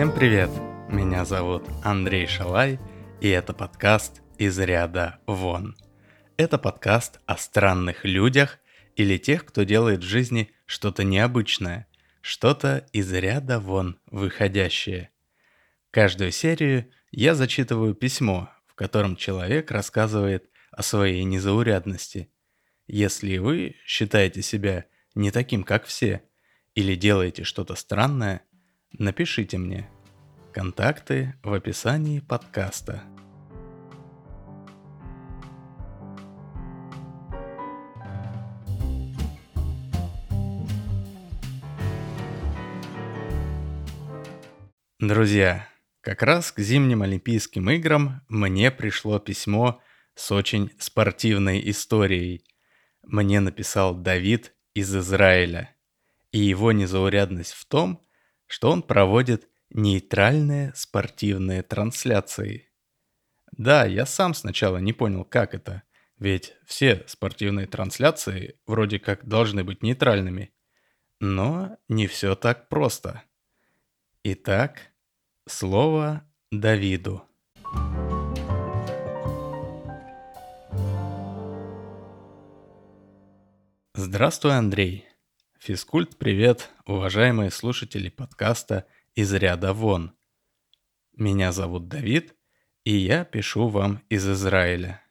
Всем привет! Меня зовут Андрей Шалай, и это подкаст «Из ряда вон». Это подкаст о странных людях или тех, кто делает в жизни что-то необычное, что-то из ряда вон выходящее. Каждую серию я зачитываю письмо, в котором человек рассказывает о своей незаурядности. Если вы считаете себя не таким, как все, или делаете что-то странное, напишите мне. Контакты в описании подкаста. Друзья, как раз к зимним Олимпийским играм мне пришло письмо с очень спортивной историей. Мне написал Давид из Израиля. И его незаурядность в том, что он проводит нейтральные спортивные трансляции. Да, я сам сначала не понял, как это, ведь все спортивные трансляции вроде как должны быть нейтральными. Но не все так просто. Итак, слово Давиду. Здравствуй, Андрей. Физкульт, привет, уважаемые слушатели подкаста «Из ряда вон». Меня зовут Давид, и я пишу вам из Израиля.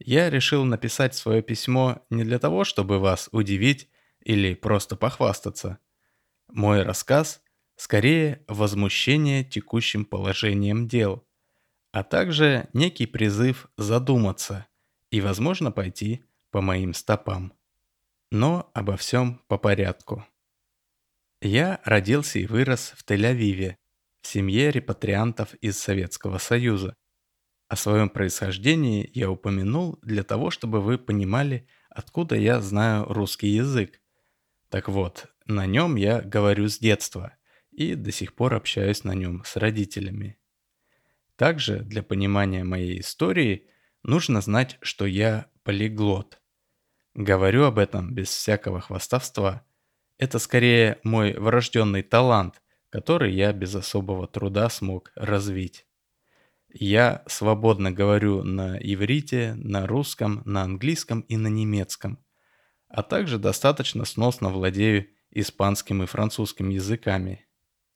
Я решил написать свое письмо не для того, чтобы вас удивить или просто похвастаться. Мой рассказ скорее возмущение текущим положением дел, а также некий призыв задуматься и, возможно, пойти по моим стопам. Но обо всем по порядку. Я родился и вырос в Тель-Авиве, в семье репатриантов из Советского Союза. О своем происхождении я упомянул для того, чтобы вы понимали, откуда я знаю русский язык. Так вот, на нем я говорю с детства и до сих пор общаюсь на нем с родителями. Также для понимания моей истории нужно знать, что я полиглот – Говорю об этом без всякого хвастовства. Это скорее мой врожденный талант, который я без особого труда смог развить. Я свободно говорю на иврите, на русском, на английском и на немецком, а также достаточно сносно владею испанским и французским языками.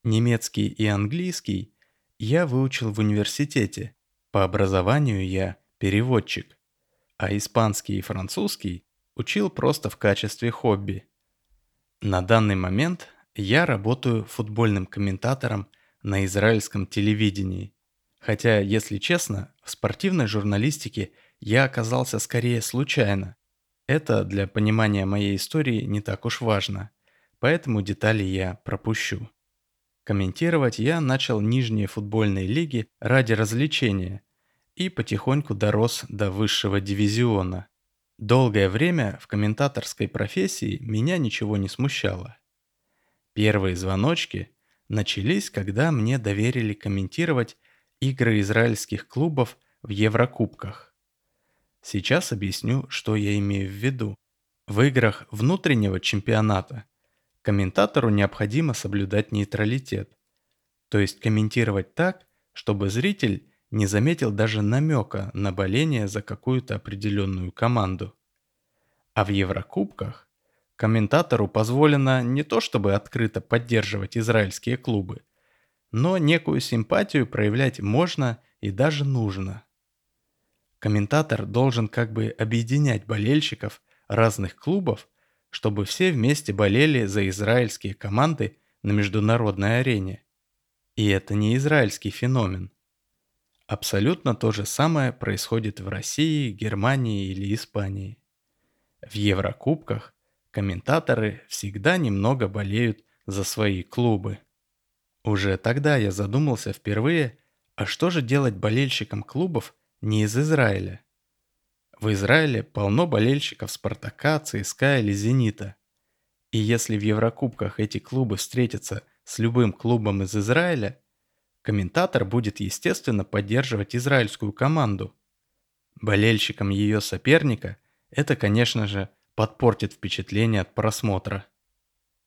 Немецкий и английский я выучил в университете. По образованию я переводчик, а испанский и французский Учил просто в качестве хобби. На данный момент я работаю футбольным комментатором на израильском телевидении. Хотя, если честно, в спортивной журналистике я оказался скорее случайно. Это для понимания моей истории не так уж важно, поэтому детали я пропущу. Комментировать я начал нижние футбольные лиги ради развлечения и потихоньку дорос до высшего дивизиона. Долгое время в комментаторской профессии меня ничего не смущало. Первые звоночки начались, когда мне доверили комментировать игры израильских клубов в Еврокубках. Сейчас объясню, что я имею в виду. В играх внутреннего чемпионата комментатору необходимо соблюдать нейтралитет, то есть комментировать так, чтобы зритель не заметил даже намека на боление за какую-то определенную команду. А в Еврокубках комментатору позволено не то чтобы открыто поддерживать израильские клубы, но некую симпатию проявлять можно и даже нужно. Комментатор должен как бы объединять болельщиков разных клубов, чтобы все вместе болели за израильские команды на международной арене. И это не израильский феномен – Абсолютно то же самое происходит в России, Германии или Испании. В Еврокубках комментаторы всегда немного болеют за свои клубы. Уже тогда я задумался впервые, а что же делать болельщикам клубов не из Израиля? В Израиле полно болельщиков Спартака, ЦСКА или Зенита. И если в Еврокубках эти клубы встретятся с любым клубом из Израиля – комментатор будет, естественно, поддерживать израильскую команду. Болельщикам ее соперника это, конечно же, подпортит впечатление от просмотра.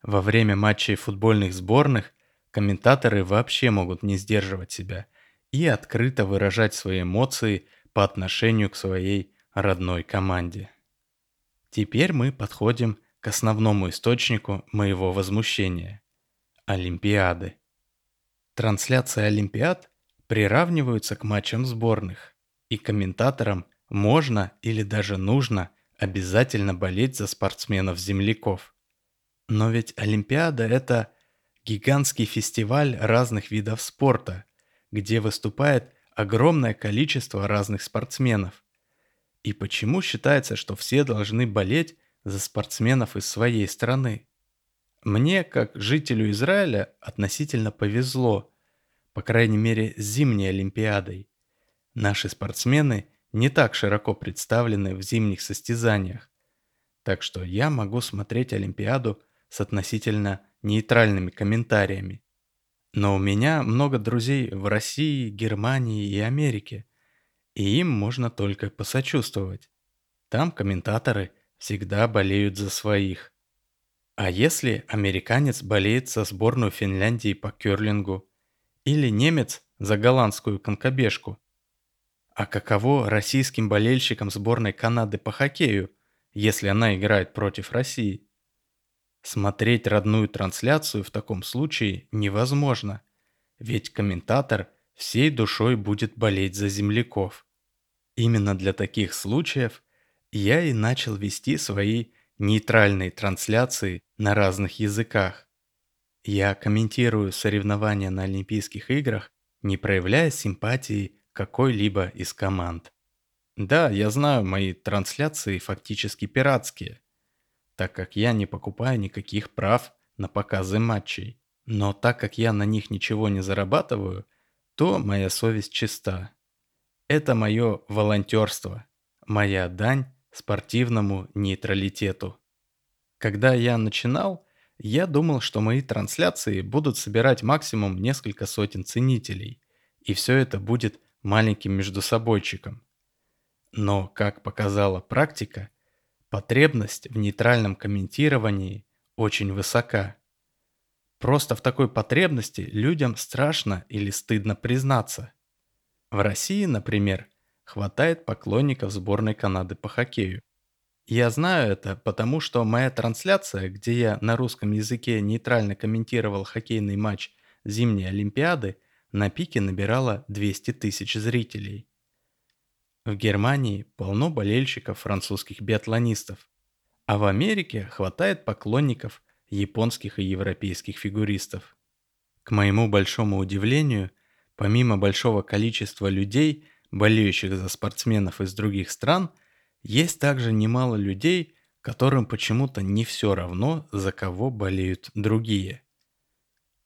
Во время матчей футбольных сборных комментаторы вообще могут не сдерживать себя и открыто выражать свои эмоции по отношению к своей родной команде. Теперь мы подходим к основному источнику моего возмущения – Олимпиады. Трансляция Олимпиад приравниваются к матчам сборных, и комментаторам можно или даже нужно обязательно болеть за спортсменов-земляков. Но ведь Олимпиада – это гигантский фестиваль разных видов спорта, где выступает огромное количество разных спортсменов. И почему считается, что все должны болеть за спортсменов из своей страны? Мне, как жителю Израиля, относительно повезло, по крайней мере, с зимней Олимпиадой. Наши спортсмены не так широко представлены в зимних состязаниях, так что я могу смотреть Олимпиаду с относительно нейтральными комментариями. Но у меня много друзей в России, Германии и Америке, и им можно только посочувствовать. Там комментаторы всегда болеют за своих. А если американец болеет за сборную Финляндии по керлингу, или немец за голландскую конкобежку? А каково российским болельщикам сборной Канады по хоккею, если она играет против России? Смотреть родную трансляцию в таком случае невозможно, ведь комментатор всей душой будет болеть за земляков. Именно для таких случаев я и начал вести свои нейтральные трансляции на разных языках. Я комментирую соревнования на Олимпийских играх, не проявляя симпатии какой-либо из команд. Да, я знаю, мои трансляции фактически пиратские, так как я не покупаю никаких прав на показы матчей. Но так как я на них ничего не зарабатываю, то моя совесть чиста. Это мое волонтерство, моя дань спортивному нейтралитету. Когда я начинал, я думал, что мои трансляции будут собирать максимум несколько сотен ценителей, и все это будет маленьким междусобойчиком. Но, как показала практика, Потребность в нейтральном комментировании очень высока. Просто в такой потребности людям страшно или стыдно признаться. В России, например, хватает поклонников сборной Канады по хоккею. Я знаю это, потому что моя трансляция, где я на русском языке нейтрально комментировал хоккейный матч зимней Олимпиады, на пике набирала 200 тысяч зрителей. В Германии полно болельщиков французских биатлонистов, а в Америке хватает поклонников японских и европейских фигуристов. К моему большому удивлению, помимо большого количества людей, болеющих за спортсменов из других стран, есть также немало людей, которым почему-то не все равно, за кого болеют другие.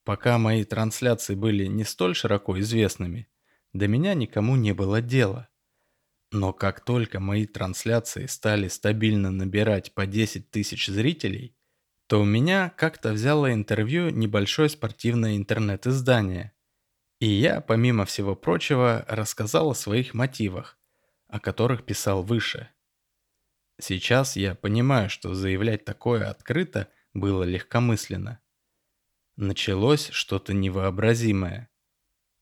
Пока мои трансляции были не столь широко известными, до меня никому не было дела. Но как только мои трансляции стали стабильно набирать по 10 тысяч зрителей, то у меня как-то взяло интервью небольшое спортивное интернет-издание. И я, помимо всего прочего, рассказал о своих мотивах, о которых писал выше. Сейчас я понимаю, что заявлять такое открыто было легкомысленно. Началось что-то невообразимое.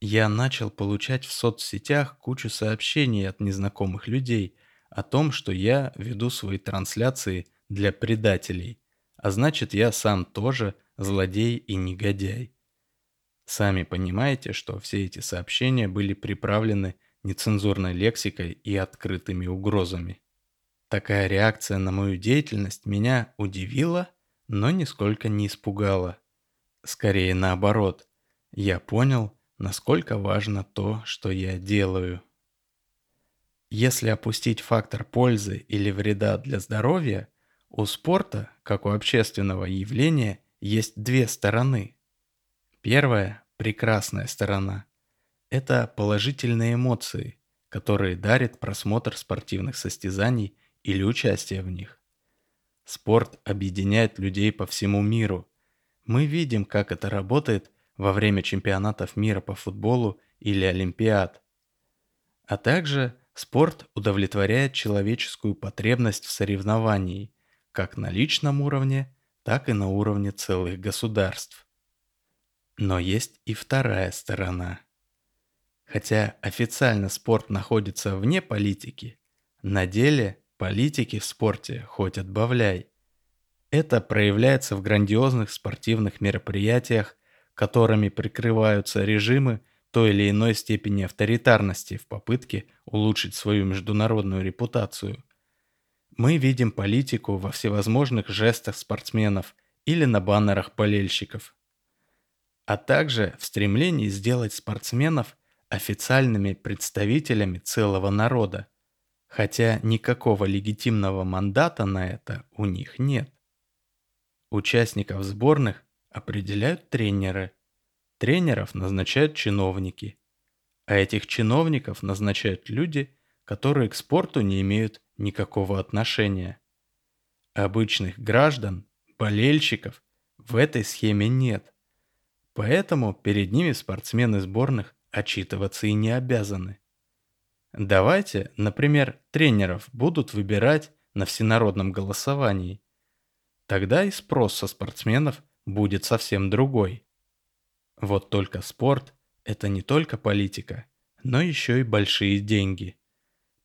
Я начал получать в соцсетях кучу сообщений от незнакомых людей о том, что я веду свои трансляции для предателей, а значит я сам тоже злодей и негодяй. Сами понимаете, что все эти сообщения были приправлены нецензурной лексикой и открытыми угрозами. Такая реакция на мою деятельность меня удивила, но нисколько не испугала. Скорее наоборот, я понял, насколько важно то, что я делаю. Если опустить фактор пользы или вреда для здоровья, у спорта, как у общественного явления, есть две стороны. Первая, прекрасная сторона, это положительные эмоции, которые дарит просмотр спортивных состязаний или участие в них. Спорт объединяет людей по всему миру. Мы видим, как это работает во время чемпионатов мира по футболу или Олимпиад. А также спорт удовлетворяет человеческую потребность в соревновании, как на личном уровне, так и на уровне целых государств. Но есть и вторая сторона. Хотя официально спорт находится вне политики, на деле политики в спорте хоть отбавляй. Это проявляется в грандиозных спортивных мероприятиях, которыми прикрываются режимы той или иной степени авторитарности в попытке улучшить свою международную репутацию. Мы видим политику во всевозможных жестах спортсменов или на баннерах болельщиков, а также в стремлении сделать спортсменов официальными представителями целого народа, хотя никакого легитимного мандата на это у них нет. Участников сборных определяют тренеры, тренеров назначают чиновники, а этих чиновников назначают люди, которые к спорту не имеют никакого отношения. Обычных граждан, болельщиков в этой схеме нет. Поэтому перед ними спортсмены сборных отчитываться и не обязаны. Давайте, например, тренеров будут выбирать на всенародном голосовании. Тогда и спрос со спортсменов будет совсем другой. Вот только спорт – это не только политика, но еще и большие деньги.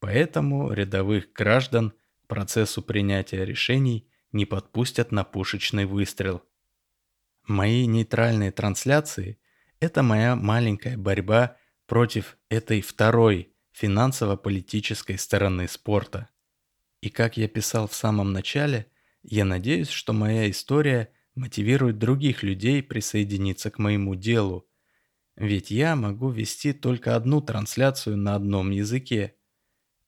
Поэтому рядовых граждан к процессу принятия решений не подпустят на пушечный выстрел. Мои нейтральные трансляции – это моя маленькая борьба против этой второй финансово-политической стороны спорта. И как я писал в самом начале, я надеюсь, что моя история мотивирует других людей присоединиться к моему делу. Ведь я могу вести только одну трансляцию на одном языке.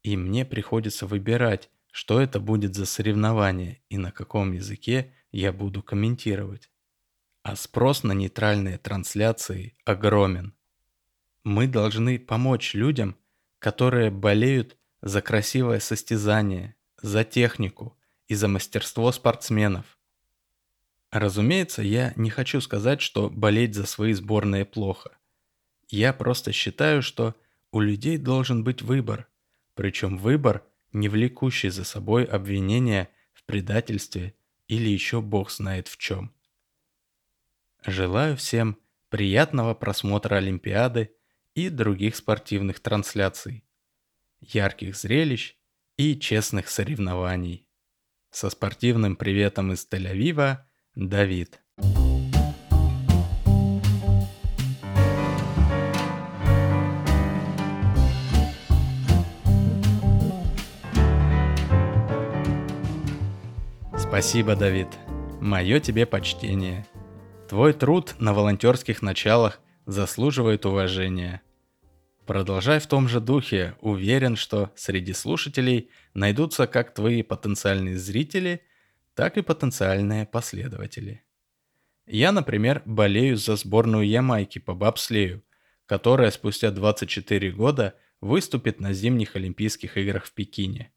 И мне приходится выбирать, что это будет за соревнование и на каком языке я буду комментировать. А спрос на нейтральные трансляции огромен. Мы должны помочь людям, которые болеют за красивое состязание, за технику и за мастерство спортсменов. Разумеется, я не хочу сказать, что болеть за свои сборные плохо. Я просто считаю, что у людей должен быть выбор, причем выбор, не влекущий за собой обвинения в предательстве или еще бог знает в чем. Желаю всем приятного просмотра Олимпиады и других спортивных трансляций, ярких зрелищ и честных соревнований. Со спортивным приветом из Тель-Авива, Давид. Спасибо, Давид. Мое тебе почтение. Твой труд на волонтерских началах заслуживает уважения. Продолжай в том же духе, уверен, что среди слушателей найдутся как твои потенциальные зрители, так и потенциальные последователи. Я, например, болею за сборную Ямайки по бобслею, которая спустя 24 года выступит на зимних Олимпийских играх в Пекине.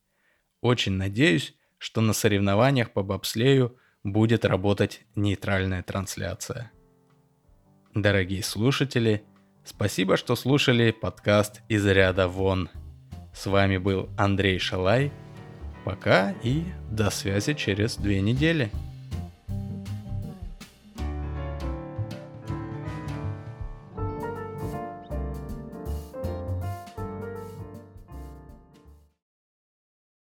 Очень надеюсь, что на соревнованиях по бобслею будет работать нейтральная трансляция. Дорогие слушатели, спасибо, что слушали подкаст «Из ряда вон». С вами был Андрей Шалай. Пока и до связи через две недели.